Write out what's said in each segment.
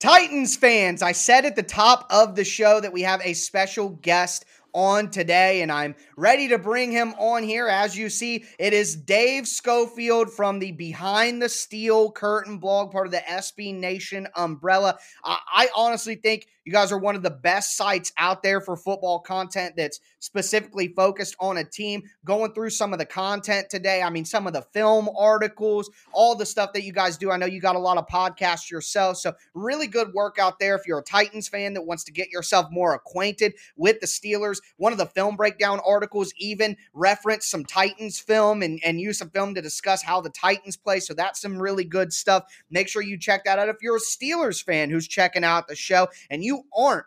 Titans fans, I said at the top of the show that we have a special guest on today, and I'm ready to bring him on here. As you see, it is Dave Schofield from the Behind the Steel Curtain blog, part of the SB Nation umbrella. I, I honestly think you guys are one of the best sites out there for football content that's specifically focused on a team. Going through some of the content today, I mean, some of the film articles, all the stuff that you guys do. I know you got a lot of podcasts yourself. So, really good work out there if you're a Titans fan that wants to get yourself more acquainted with the Steelers. One of the film breakdown articles even referenced some Titans film and, and use some film to discuss how the Titans play. So, that's some really good stuff. Make sure you check that out if you're a Steelers fan who's checking out the show and you aren't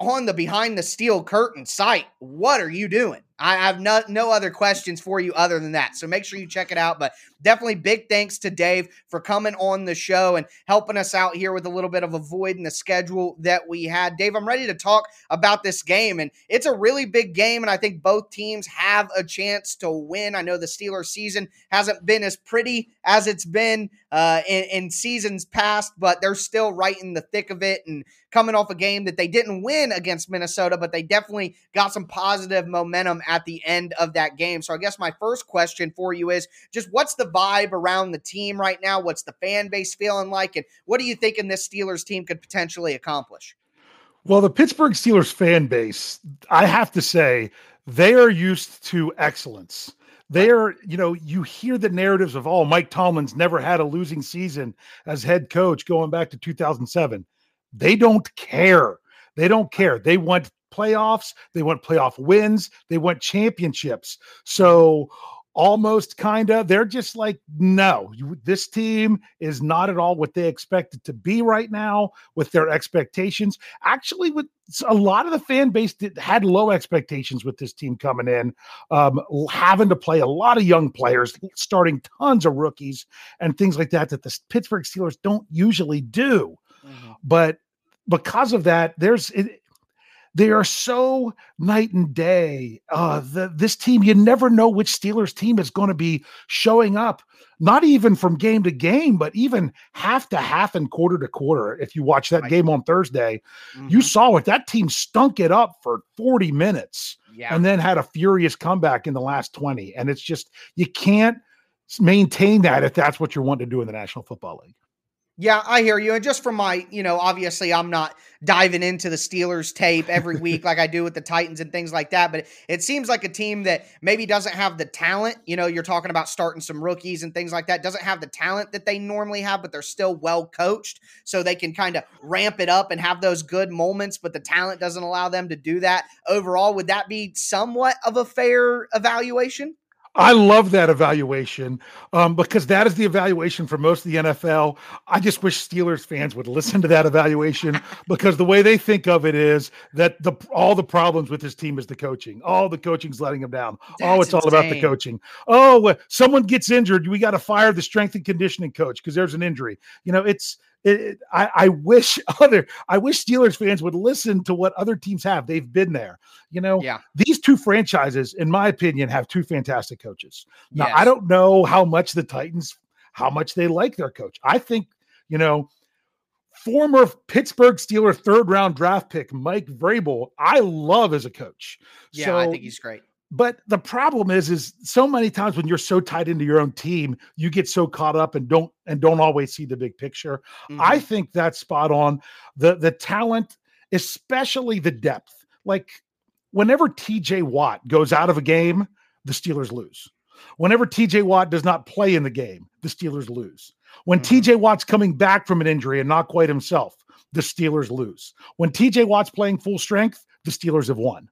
on the behind the steel curtain site, what are you doing? I have no, no other questions for you other than that. So make sure you check it out. But definitely big thanks to Dave for coming on the show and helping us out here with a little bit of a void in the schedule that we had. Dave, I'm ready to talk about this game. And it's a really big game. And I think both teams have a chance to win. I know the Steelers season hasn't been as pretty as it's been uh, in, in seasons past, but they're still right in the thick of it and coming off a game that they didn't win against Minnesota, but they definitely got some positive momentum at the end of that game. So I guess my first question for you is just what's the vibe around the team right now? What's the fan base feeling like? And what are you thinking this Steelers team could potentially accomplish? Well, the Pittsburgh Steelers fan base, I have to say, they are used to excellence. They are, you know, you hear the narratives of, oh, Mike Tomlin's never had a losing season as head coach going back to 2007. They don't care. They don't care. They want playoffs, they want playoff wins, they want championships. So almost kind of they're just like no you, this team is not at all what they expected to be right now with their expectations actually with a lot of the fan base did, had low expectations with this team coming in um, having to play a lot of young players starting tons of rookies and things like that that the pittsburgh steelers don't usually do mm-hmm. but because of that there's it, they are so night and day. Uh, the, this team, you never know which Steelers team is going to be showing up, not even from game to game, but even half to half and quarter to quarter. If you watch that right. game on Thursday, mm-hmm. you saw it. That team stunk it up for 40 minutes yeah. and then had a furious comeback in the last 20. And it's just, you can't maintain that if that's what you're wanting to do in the National Football League. Yeah, I hear you. And just from my, you know, obviously I'm not diving into the Steelers tape every week like I do with the Titans and things like that, but it seems like a team that maybe doesn't have the talent. You know, you're talking about starting some rookies and things like that, doesn't have the talent that they normally have, but they're still well coached. So they can kind of ramp it up and have those good moments, but the talent doesn't allow them to do that. Overall, would that be somewhat of a fair evaluation? I love that evaluation um, because that is the evaluation for most of the NFL. I just wish Steelers fans would listen to that evaluation because the way they think of it is that the all the problems with this team is the coaching. All the coaching's letting them down. That's oh, it's insane. all about the coaching. Oh, someone gets injured, we got to fire the strength and conditioning coach because there's an injury. You know, it's it, it, I, I, wish other I wish Steelers fans would listen to what other teams have. They've been there. You know, yeah. these two franchises, in my opinion, have two fantastic coaches. Now, yes. I don't know how much the Titans, how much they like their coach. I think, you know, former Pittsburgh Steeler third round draft pick Mike Vrabel, I love as a coach. Yeah, so, I think he's great. But the problem is is so many times when you're so tied into your own team you get so caught up and don't and don't always see the big picture. Mm-hmm. i think that's spot on. The the talent especially the depth like whenever tj watt goes out of a game the steelers lose. Whenever tj watt does not play in the game the steelers lose. When mm-hmm. tj watt's coming back from an injury and not quite himself the steelers lose. When tj watt's playing full strength the steelers have won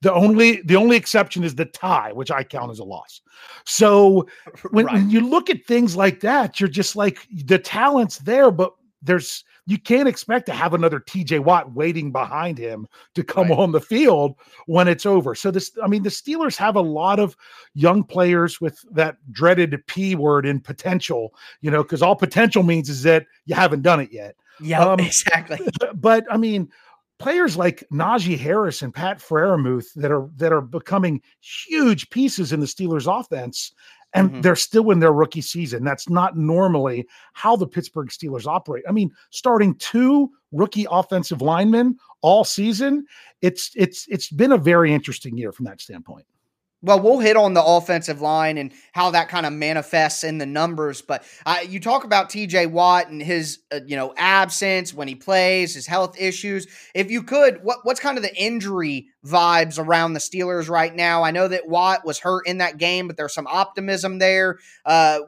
the only the only exception is the tie, which I count as a loss. So when, right. when you look at things like that, you're just like the talent's there, but there's you can't expect to have another TJ Watt waiting behind him to come right. on the field when it's over. So this, I mean, the Steelers have a lot of young players with that dreaded P word in potential, you know, because all potential means is that you haven't done it yet. Yeah, um, exactly. But I mean, players like Najee Harris and Pat Freiermuth that are that are becoming huge pieces in the Steelers offense and mm-hmm. they're still in their rookie season. That's not normally how the Pittsburgh Steelers operate. I mean, starting two rookie offensive linemen all season, it's it's it's been a very interesting year from that standpoint. Well, we'll hit on the offensive line and how that kind of manifests in the numbers. But uh, you talk about T.J. Watt and his, uh, you know, absence when he plays, his health issues. If you could, what what's kind of the injury vibes around the Steelers right now? I know that Watt was hurt in that game, but there's some optimism there. Uh,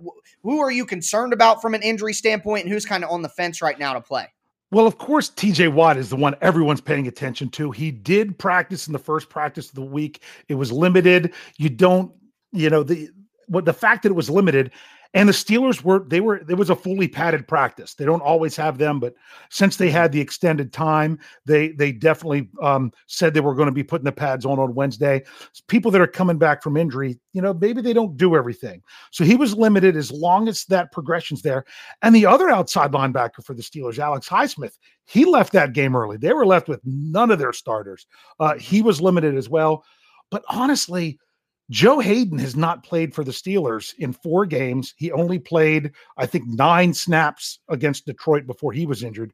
who are you concerned about from an injury standpoint, and who's kind of on the fence right now to play? Well, of course, TJ Watt is the one everyone's paying attention to. He did practice in the first practice of the week. It was limited. You don't, you know, the what the fact that it was limited and the Steelers were they were it was a fully padded practice. They don't always have them, but since they had the extended time, they they definitely um, said they were going to be putting the pads on on Wednesday. People that are coming back from injury, you know, maybe they don't do everything. So he was limited as long as that progression's there. And the other outside linebacker for the Steelers, Alex Highsmith, he left that game early. They were left with none of their starters. Uh, he was limited as well. But honestly, Joe Haden has not played for the Steelers in four games. He only played, I think, nine snaps against Detroit before he was injured.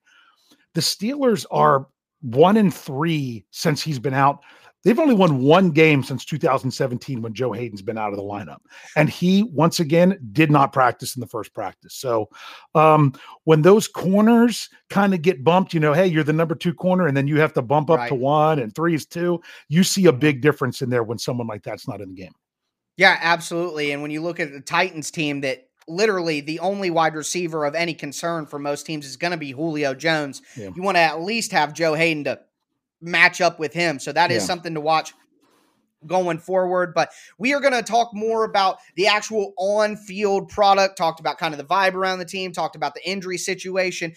The Steelers are one in three since he's been out. They've only won one game since 2017 when Joe Haden's been out of the lineup. And he, once again, did not practice in the first practice. So um, when those corners kind of get bumped, you know, hey, you're the number two corner, and then you have to bump up right. to one and three is two, you see a big difference in there when someone like that's not in the game. Yeah, absolutely. And when you look at the Titans team that literally the only wide receiver of any concern for most teams is going to be Julio Jones. Yeah. You want to at least have Joe Haden to match up with him. So that is yeah. something to watch going forward. But we are going to talk more about the actual on field product, talked about kind of the vibe around the team, talked about the injury situation.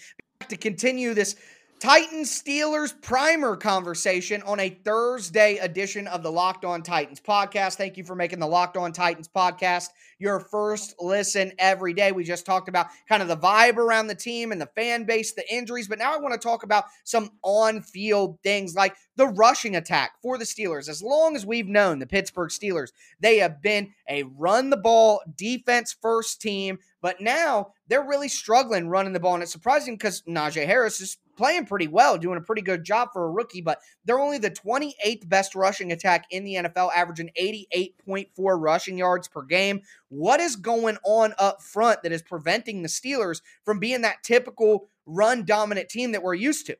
To continue this Titans Steelers primer conversation on a Thursday edition of the Locked On Titans podcast. Thank you for making the Locked On Titans podcast your first listen every day. We just talked about kind of the vibe around the team and the fan base, the injuries, but now I want to talk about some on field things like the rushing attack for the Steelers. As long as we've known the Pittsburgh Steelers, they have been a run the ball defense first team, but now they're really struggling running the ball. And it's surprising because Najee Harris is playing pretty well, doing a pretty good job for a rookie, but they're only the 28th best rushing attack in the NFL, averaging 88.4 rushing yards per game. What is going on up front that is preventing the Steelers from being that typical run dominant team that we're used to?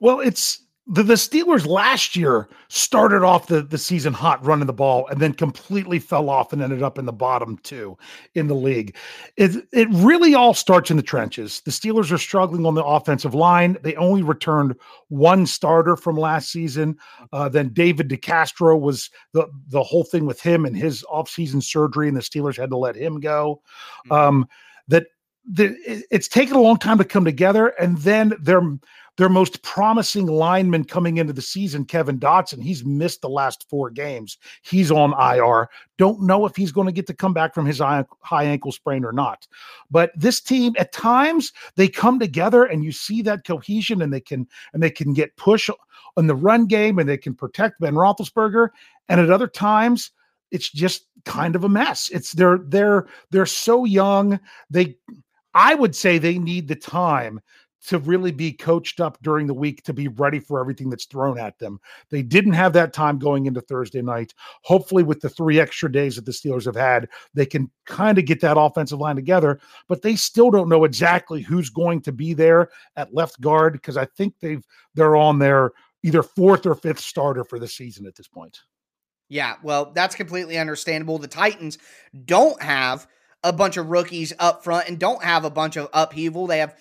Well, it's the, the Steelers last year started off the, the season hot running the ball and then completely fell off and ended up in the bottom two in the league. It, it really all starts in the trenches. The Steelers are struggling on the offensive line. They only returned one starter from last season. Uh, then David DeCastro was the, the whole thing with him and his offseason surgery, and the Steelers had to let him go. Mm-hmm. Um, that the, it's taken a long time to come together, and then they're their most promising lineman coming into the season, Kevin Dotson, he's missed the last four games. He's on IR. Don't know if he's going to get to come back from his high ankle sprain or not. But this team, at times, they come together and you see that cohesion, and they can and they can get push on the run game, and they can protect Ben Roethlisberger. And at other times, it's just kind of a mess. It's they're they're they're so young. They I would say they need the time to really be coached up during the week to be ready for everything that's thrown at them. They didn't have that time going into Thursday night. Hopefully, with the three extra days that the Steelers have had, they can kind of get that offensive line together, but they still don't know exactly who's going to be there at left guard because I think they've they're on their either fourth or fifth starter for the season at this point. Yeah, well, that's completely understandable. The Titans don't have a bunch of rookies up front and don't have a bunch of upheaval. They have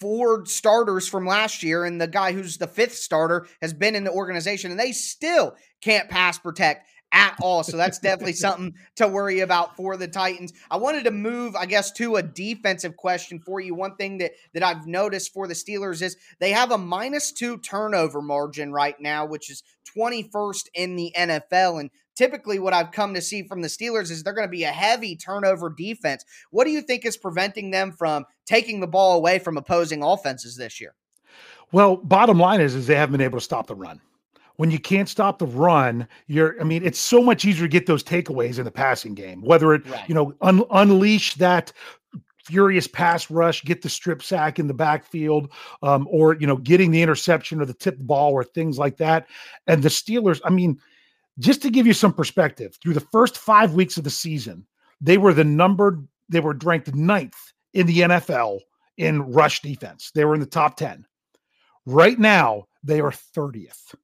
four starters from last year, and the guy who's the fifth starter has been in the organization, and they still can't pass protect at all. So that's definitely something to worry about for the Titans. I wanted to move, I guess, to a defensive question for you. One thing that that I've noticed for the Steelers is they have a minus two turnover margin right now, which is 21st in the NFL. And typically what I've come to see from the Steelers is they're going to be a heavy turnover defense. What do you think is preventing them from taking the ball away from opposing offenses this year? Well, bottom line is is they haven't been able to stop the run. When you can't stop the run, you're I mean, it's so much easier to get those takeaways in the passing game. Whether it, right. you know, un- unleash that furious pass rush, get the strip sack in the backfield, um, or you know, getting the interception or the tip ball or things like that. And the Steelers, I mean, just to give you some perspective, through the first five weeks of the season, they were the numbered, they were ranked ninth in the NFL in rush defense. They were in the top 10. Right now, they are 30th.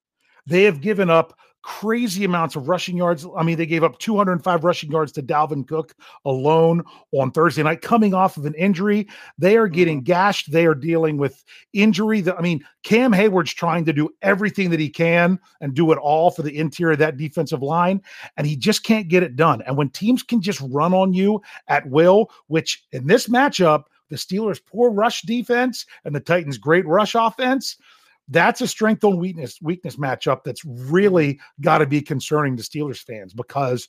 They have given up crazy amounts of rushing yards. I mean, they gave up 205 rushing yards to Dalvin Cook alone on Thursday night, coming off of an injury. They are getting mm-hmm. gashed. They are dealing with injury. That I mean, Cam Heyward's trying to do everything that he can and do it all for the interior of that defensive line, and he just can't get it done. And when teams can just run on you at will, which in this matchup, the Steelers' poor rush defense and the Titans' great rush offense that's a strength on weakness weakness matchup that's really got to be concerning to Steelers fans because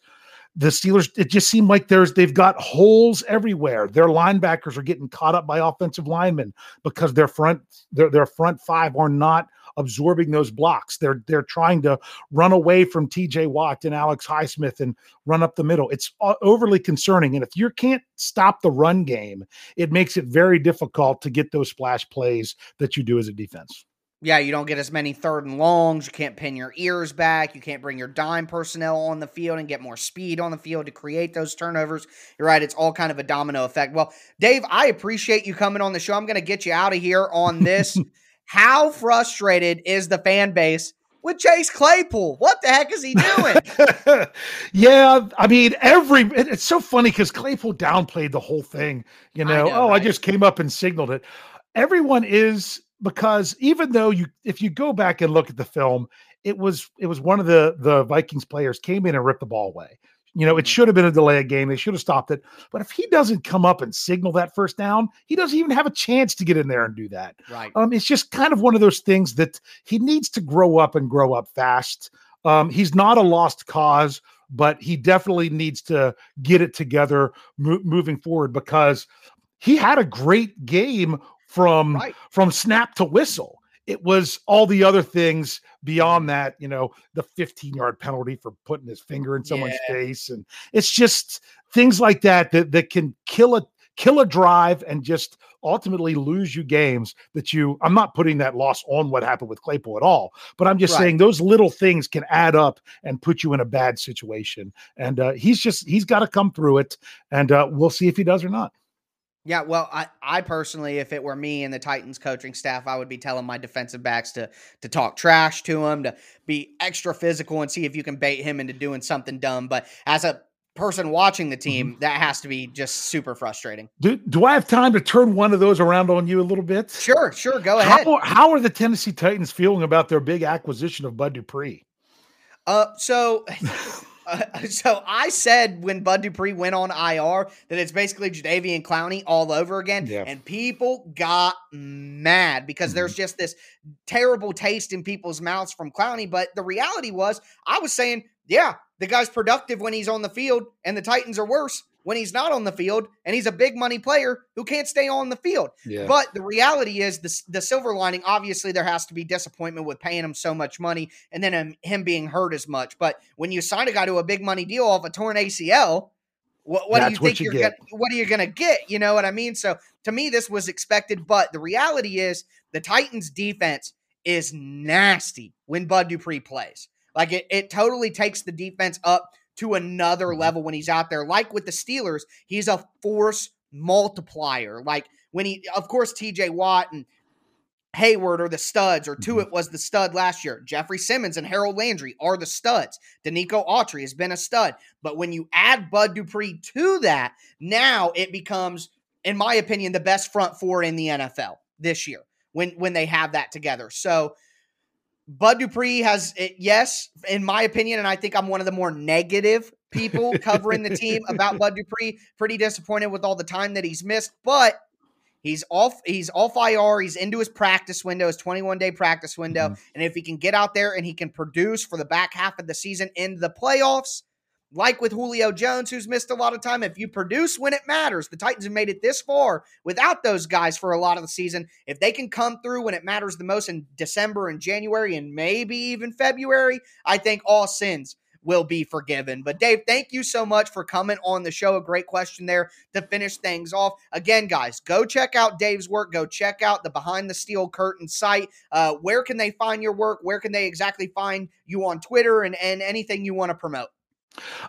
the Steelers it just seemed like there's they've got holes everywhere. Their linebackers are getting caught up by offensive linemen because their front their their front five are not absorbing those blocks. They're they're trying to run away from TJ Watt and Alex Highsmith and run up the middle. It's uh, overly concerning. And if you can't stop the run game, it makes it very difficult to get those splash plays that you do as a defense. Yeah, you don't get as many third and longs. You can't pin your ears back. You can't bring your dime personnel on the field and get more speed on the field to create those turnovers. You're right. It's all kind of a domino effect. Well, Dave, I appreciate you coming on the show. I'm going to get you out of here on this. How frustrated is the fan base with Chase Claypool. What the heck is he doing? yeah, I mean, every it's so funny because Claypool downplayed the whole thing. You know, know oh, right? I just came up and signaled it. Everyone is because even though you if you go back and look at the film, it was it was one of the the Vikings players came in and ripped the ball away. You know, it mm-hmm. should have been a delay of game. They should have stopped it. But if he doesn't come up and signal that first down, he doesn't even have a chance to get in there and do that. Right. Um, it's just kind of one of those things that he needs to grow up and grow up fast. Um, he's not a lost cause, but he definitely needs to get it together mo- moving forward because he had a great game from right. from snap to whistle. It was all the other things beyond that, you know, the 15 yard penalty for putting his finger in someone's yeah. face. And it's just things like that, that that can kill a kill a drive and just ultimately lose you games that you I'm not putting that loss on what happened with Claypool at all, but I'm just right. saying those little things can add up and put you in a bad situation. And uh, he's just he's got to come through it, and uh, we'll see if he does or not. Yeah, well, I, I personally, if it were me and the Titans coaching staff, I would be telling my defensive backs to to talk trash to him, to be extra physical, and see if you can bait him into doing something dumb. But as a person watching the team, mm-hmm. that has to be just super frustrating. Do, do I have time to turn one of those around on you a little bit? Sure, sure. Go ahead. How, how are the Tennessee Titans feeling about their big acquisition of Bud Dupree? Uh, so Uh, so I said when Bud Dupree went on IR that it's basically Jadeveon Clowney all over again, yeah. and people got mad because mm-hmm. there's just this terrible taste in people's mouths from Clowney. But the reality was, I was saying, yeah, the guy's productive when he's on the field, and the Titans are worse when he's not on the field, and he's a big money player who can't stay on the field. Yeah. But the reality is, the, the silver lining obviously, there has to be disappointment with paying him so much money and then him, him being hurt as much. But when you sign a guy to a big money deal off a torn ACL, What, what do you think you are gonna, what are you going to get? You know what I mean? So to me, this was expected, but the reality is the Titans defense is nasty when Bud Dupree plays. Like it, it totally takes the defense up to another mm-hmm. level when he's out there. Like with the Steelers, he's a force multiplier. Like when he, of course, TJ Watt and Heyward are the studs, or Tuitt mm-hmm. was the stud last year. Jeffrey Simmons and Harold Landry are the studs. Denico Autry has been a stud. But when you add Bud Dupree to that, now it becomes, in my opinion, the best front four in the NFL this year when when they have that together. So Bud Dupree has yes, in my opinion, and I think I'm one of the more negative people covering the team about Bud Dupree. Pretty disappointed with all the time that he's missed, but He's off. He's off IR. He's into his practice window, his 21 day practice window. Mm-hmm. And if he can get out there and he can produce for the back half of the season in the playoffs, like with Julio Jones, who's missed a lot of time, if you produce when it matters, the Titans have made it this far without those guys for a lot of the season. If they can come through when it matters the most in December and January and maybe even February, I think all sins will be forgiven. But Dave, thank you so much for coming on the show. A great question there to finish things off. Again, guys, go check out Dave's work. Go check out the Behind the Steel Curtain site. Uh, where can they find your work? Where can they exactly find you on Twitter and, and anything you want to promote?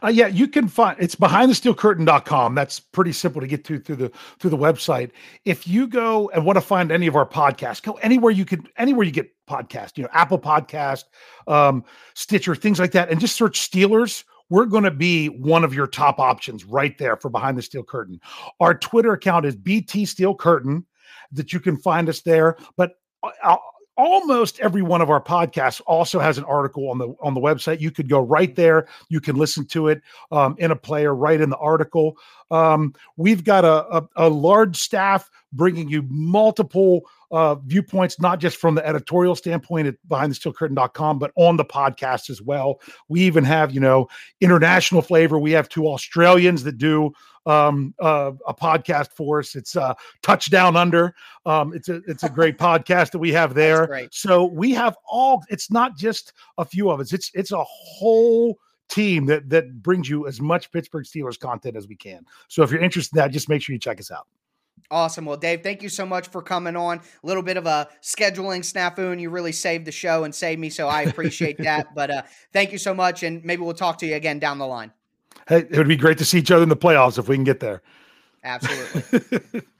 Uh, yeah, you can find it's behindthesteelcurtain.com. That's pretty simple to get to through the through the website. If you go and want to find any of our podcasts, go anywhere you could anywhere you get podcast, you know, Apple Podcast, um, Stitcher, things like that, and just search Steelers. We're going to be one of your top options right there for behind the steel curtain. Our Twitter account is BT Steel Curtain that you can find us there. But uh, almost every one of our podcasts also has an article on the on the website. You could go right there. You can listen to it um, in a player right in the article. Um, we've got a, a, a, large staff bringing you multiple uh, viewpoints not just from the editorial standpoint at behindthesteelcurtain.com but on the podcast as well. We even have you know international flavor. We have two australians that do um, uh, a podcast for us. It's uh, Touchdown Under. Um, it's a it's a great podcast that we have there. So we have all. It's not just a few of us. It's it's a whole team that that brings you as much Pittsburgh Steelers content as we can. So if you're interested in that, just make sure you check us out. Awesome. Well, Dave, thank you so much for coming on. A little bit of a scheduling snafu, and you really saved the show and saved me. So I appreciate that. But uh, thank you so much, and maybe we'll talk to you again down the line it would be great to see each other in the playoffs if we can get there. Absolutely.